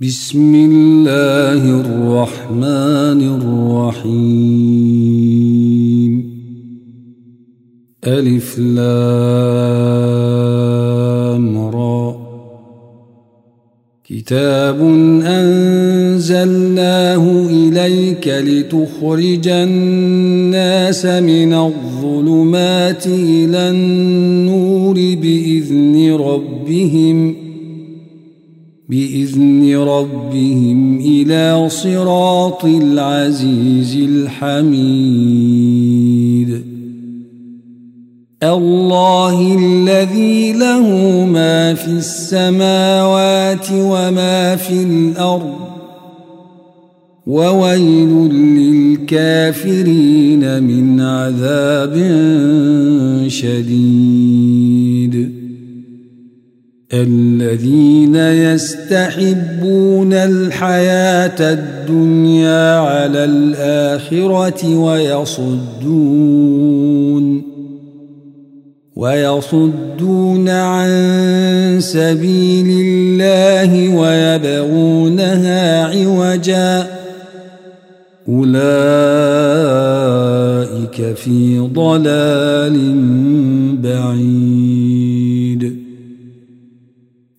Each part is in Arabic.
بسم الله الرحمن الرحيم ألف لام را كتاب أنزلناه إليك لتخرج الناس من الظلمات إلى النور بإذن ربهم ۖ بإذن ربهم إلى صراط العزيز الحميد. الله الذي له ما في السماوات وما في الأرض وويل للكافرين من عذاب شديد. الذين يستحبون الحياة الدنيا على الآخرة ويصدون ويصدون عن سبيل الله ويبغونها عوجا أولئك في ضلال بعيد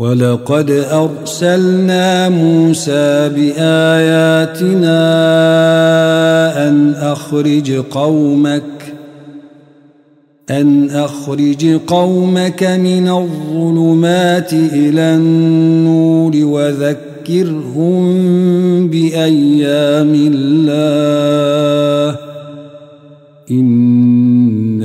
ولقد أرسلنا موسى بآياتنا أن أخرج قومك أن أخرج قومك من الظلمات إلى النور وذكرهم بأيام الله. إن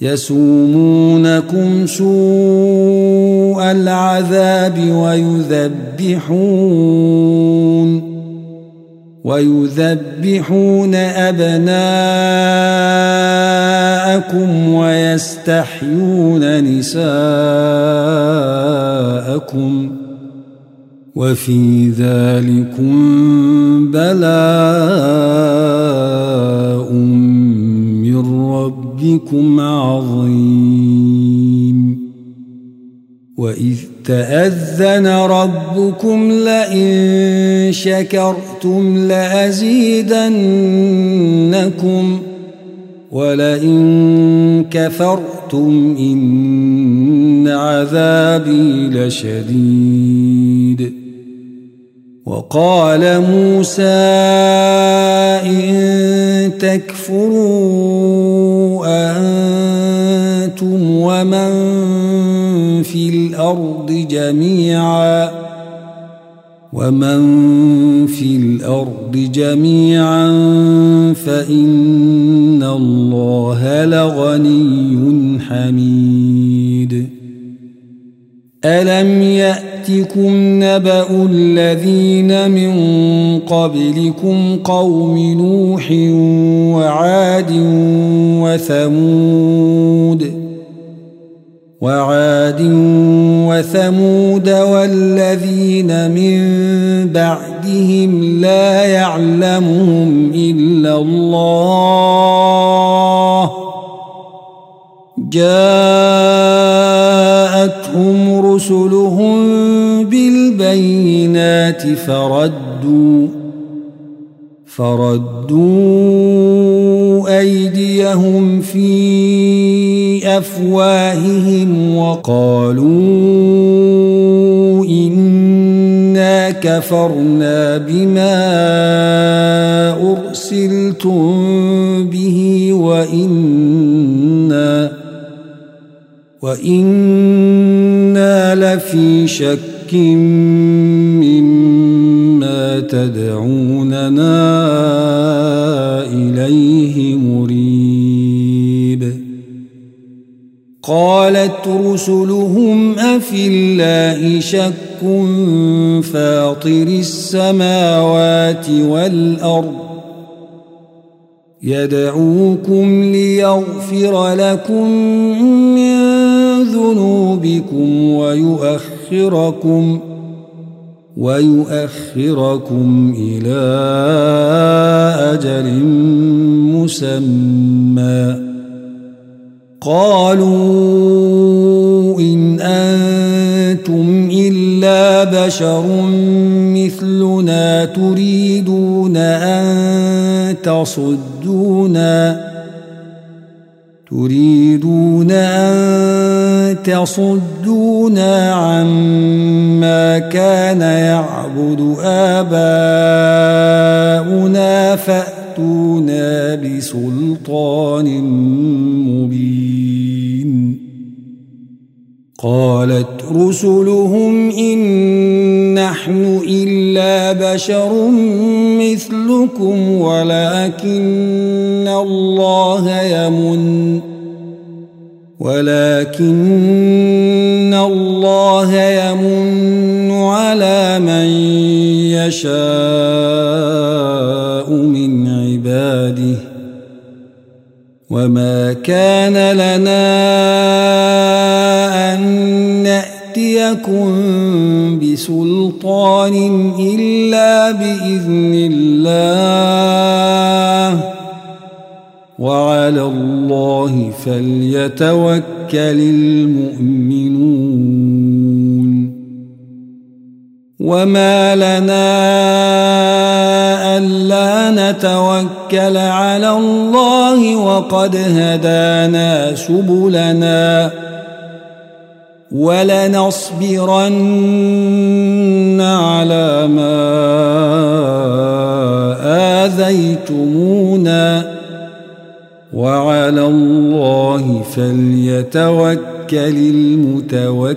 يسومونكم سوء العذاب ويذبحون ويذبحون أبناءكم ويستحيون نساءكم وفي ذلكم بلاء ربكم عظيم. وإذ تأذن ربكم لئن شكرتم لأزيدنكم. ولئن كفرتم إن عذابي لشديد. وقال موسى إن تكفروا أنتم ومن في الأرض جميعا ومن في الأرض جميعا فإن الله لغني حميد. ألم يأت يأتكم نبأ الذين من قبلكم قوم نوح وعاد وثمود وعاد وثمود والذين من بعدهم لا يعلمهم إلا الله جاءتهم رسلهم بالبينات فردوا فردوا أيديهم في أفواههم وقالوا إن كفرنا بما أرسلتم به وإنا وإنا لفي شك مما تدعوننا إليه مريب. قالت رسلهم أفي الله شك فاطر السماوات والأرض. يدعوكم ليغفر لكم من ذنوبكم ويؤخركم ويؤخركم إلى أجل مسمى. قالوا إن أنتم إلا بشر مثلنا تريدون أن تصدونا. تريدون أن تصدونا عما كان يعبد آباؤنا فأتونا بسلطان مبين. قالت رسلهم إن نحن إلا بشر مثلكم ولكن الله يمن ولكن الله يمن على من يشاء من عباده وما كان لنا أن نأتيكم بسلطان إلا بإذن الله. وعلى الله فليتوكل المؤمنون. وما لنا ألا نتوكل على الله وقد هدانا سبلنا. ولنصبرن على ما آذيتمونا وعلى الله فليتوكل المتوكلون.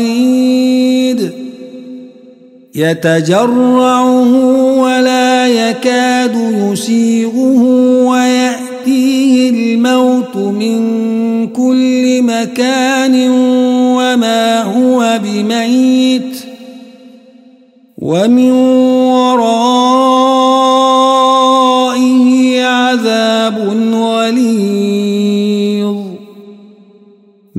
صديد يتجرعه ولا يكاد يسيغه ويأتيه الموت من كل مكان وما هو بميت. ومن ورائه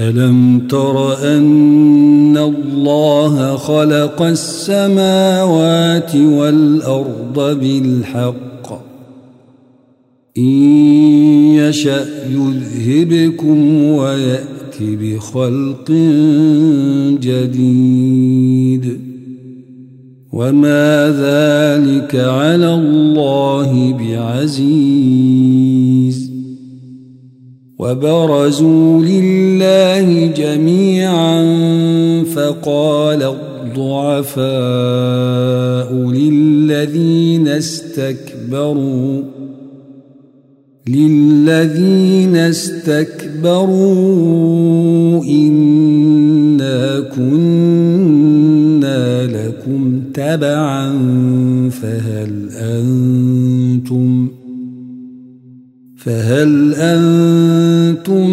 ألم تر أن الله خلق السماوات والأرض بالحق؟ إن يشأ يذهبكم ويأت بخلق جديد. وما ذلك على الله بعزيز. وبرزوا لله جميعا فقال الضعفاء للذين استكبروا للذين استكبروا إنا كنا لكم تبعا فهل أنتم فهل أنتم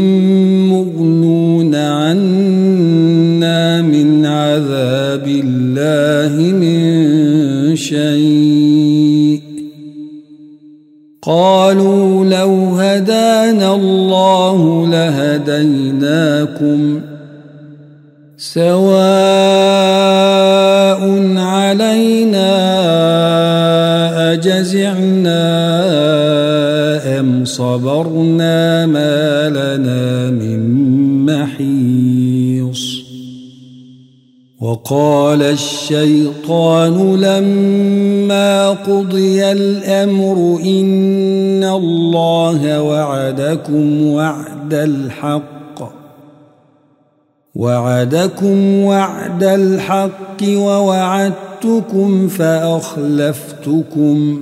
أم صبرنا ما لنا من محيص. وقال الشيطان لما قضي الأمر إن الله وعدكم وعد الحق. وعدكم وعد الحق ووعدتكم فأخلفتكم.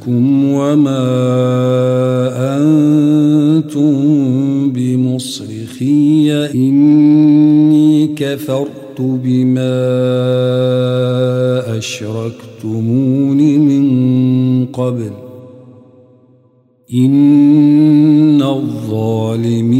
بمصرخكم وما أنتم بمصرخي إني كفرت بما أشركتمون من قبل إن الظالمين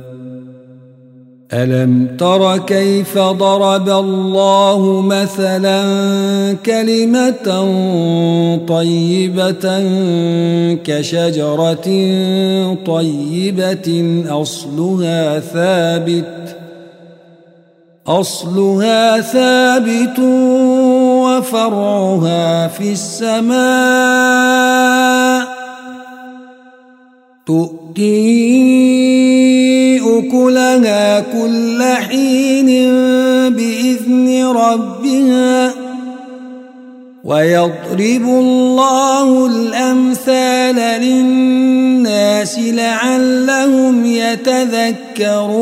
ألم تر كيف ضرب الله مثلا كلمة طيبة كشجرة طيبة أصلها ثابت أصلها ثابت وفرعها في السماء تؤتي أكلها كل حين بإذن ربها ويضرب الله الأمثال للناس لعلهم يتذكرون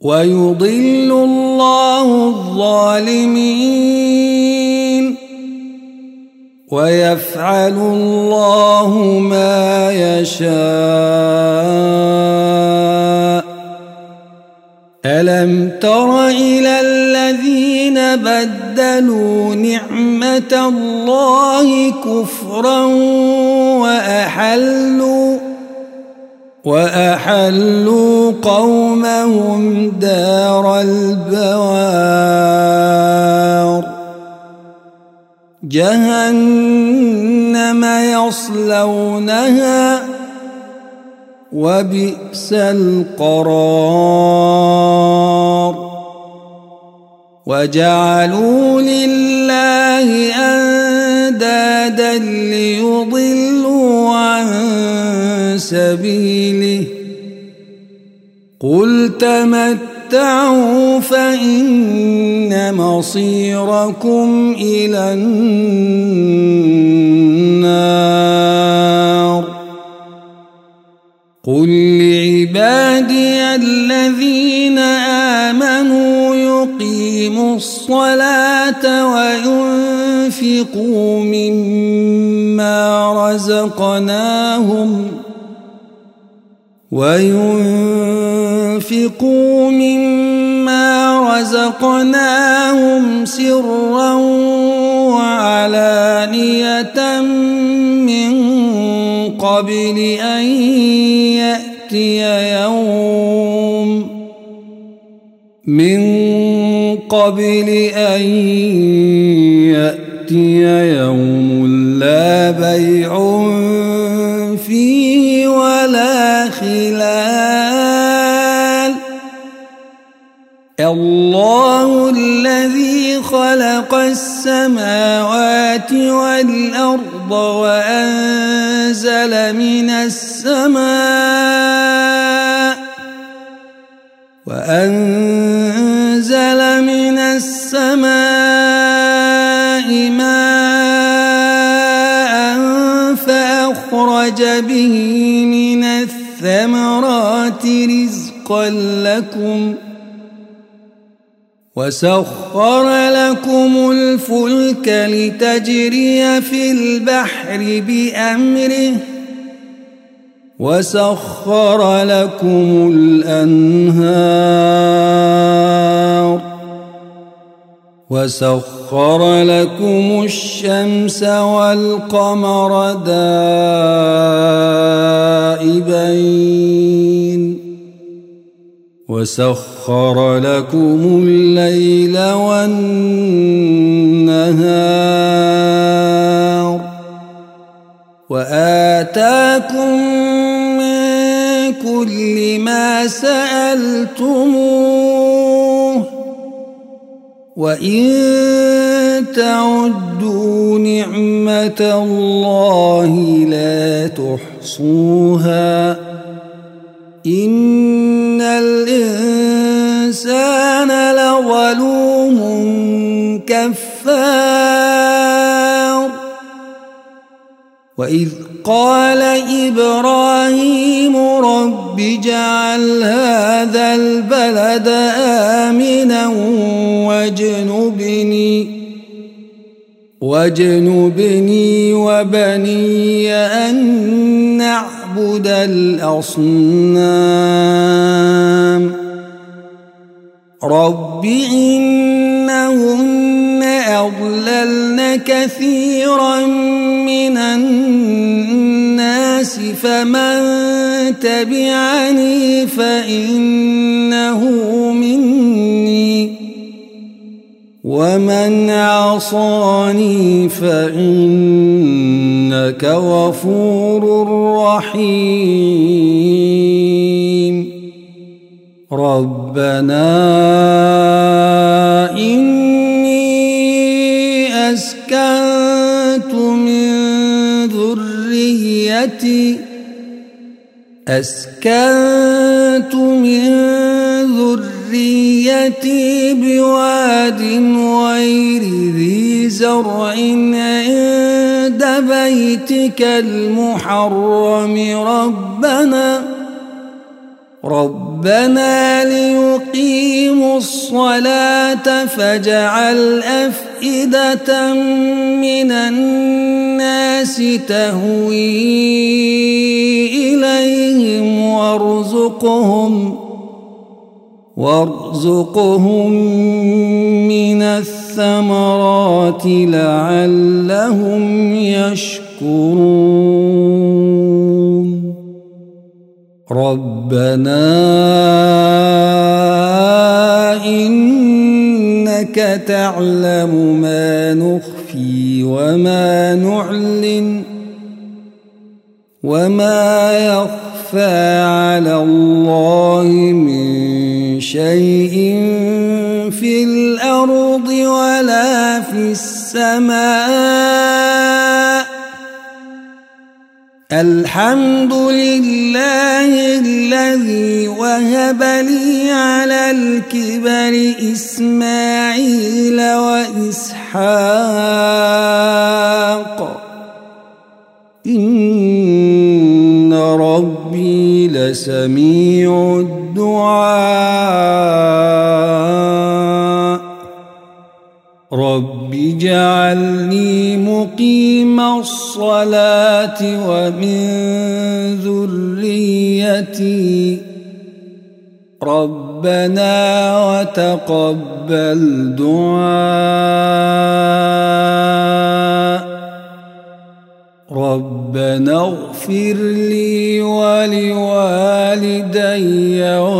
ويضل الله الظالمين. ويفعل الله ما يشاء. ألم تر إلى الذين بدلوا نعمة الله كفرا وأحلوا وأحلوا قومهم دار البوار. جهنم يصلونها وبئس القرار. وجعلوا لله أندادا ليضلوا عن سبيله قل تمتعوا فان مصيركم إلى النار قل لعبادي الذين امنوا يقيموا الصلاه وينفقوا مما رزقناهم وينفقوا مما رزقناهم سرا وعلانية من قبل أن يأتي يوم من قبل أن يأتي يوم لا بيع الله الذي خلق السماوات والأرض وأنزل من السماء وأنزل من السماء ماء فأخرج به من الثمرات رزقا لكم وسخر لكم الفلك لتجري في البحر بأمره. وسخر لكم الأنهار. وسخر لكم الشمس والقمر دائبين. وسخر لكم الليل والنهار وآتاكم من كل ما سألتموه وإن تعدوا نعمة الله لا تحصوها إن كفار وإذ قال إبراهيم رب اجعل هذا البلد آمنا واجنبني واجنبني وبني أن نعبد الأصنام. رب إنهن أضللن كثيرا من الناس فمن تبعني فإنه مني ومن عصاني فإنك غفور رحيم ربنا أسكنت من ذريتي. أسكنت من ذريتي بواد غير ذي زرع عند بيتك المحرم. ربنا ربنا ليقيموا الصلاة فاجعل أفئدة من الناس تهوي إليهم وارزقهم وارزقهم من الثمرات لعلهم يشكرون ربنا إنك تعلم ما نخفي وما نعلن وما يخفى على الله من شيء في الأرض ولا في السماء الحمد لله الذي وهب لي على الكبر إسماعيل وإسحاق. إن ربي لسميع الدعاء. رب اجعلني مقيم الصلاة ومن ذريتي ربنا وتقبل دعاء ربنا اغفر لي ولوالدي وللمؤمنين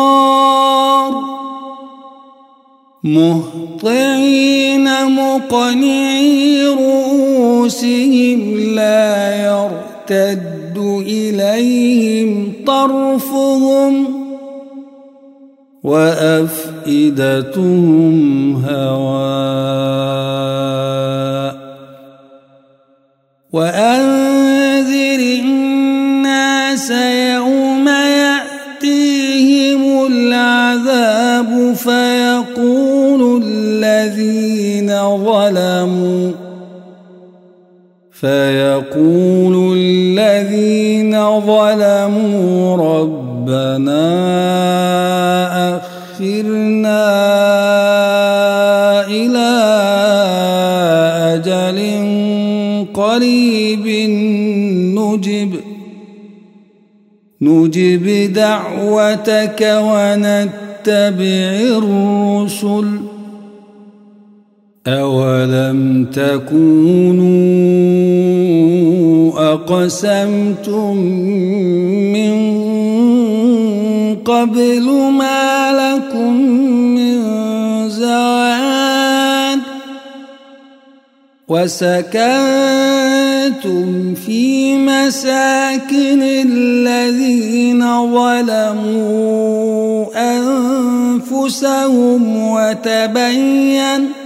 مهطعين مقنعي رؤوسهم لا يرتد إليهم طرفهم وأفئدتهم هواء وأنذر الناس يوم فيقول الذين ظلموا ربنا أخرنا إلى أجل قريب نجب نجب دعوتك ونتبع الرسل أولم تكونوا أقسمتم من قبل ما لكم من زوال وسكنتم في مساكن الذين ظلموا أنفسهم وتبين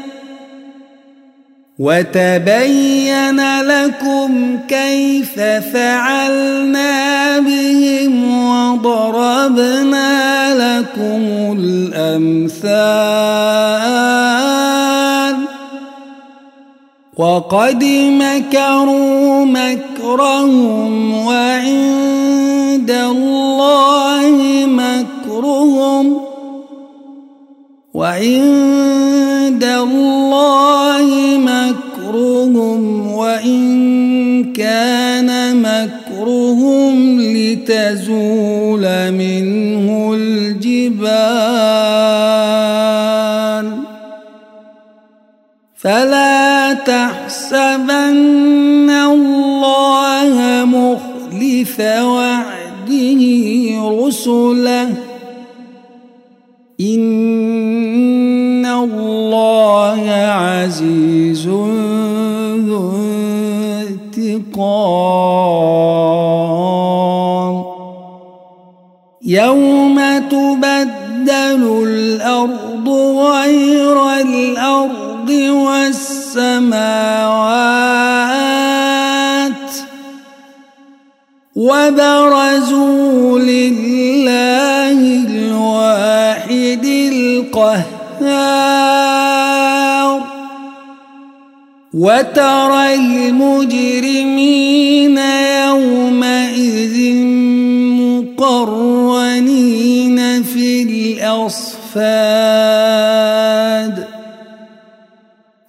وتبين لكم كيف فعلنا بهم وضربنا لكم الأمثال. وقد مكروا مكرهم وعند الله مكرهم وعند الله مكرهم. وبرزوا لله الواحد القهار. وترى المجرمين يومئذ مقرنين في الأصفاد.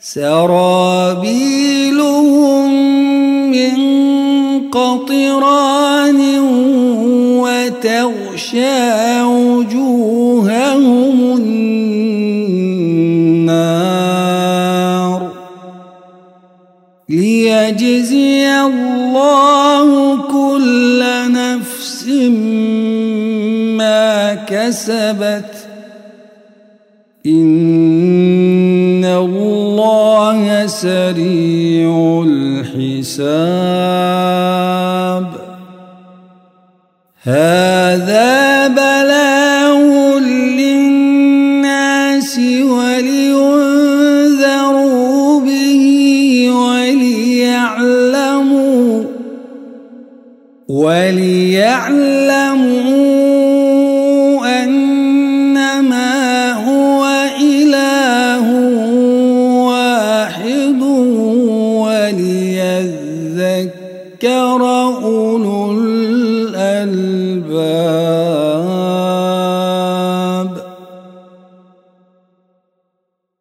صفاد وتغشى وجوههم النار ليجزي الله كل نفس ما كسبت. إن الله سريع الحساب. هذا وليعلموا وليعلموا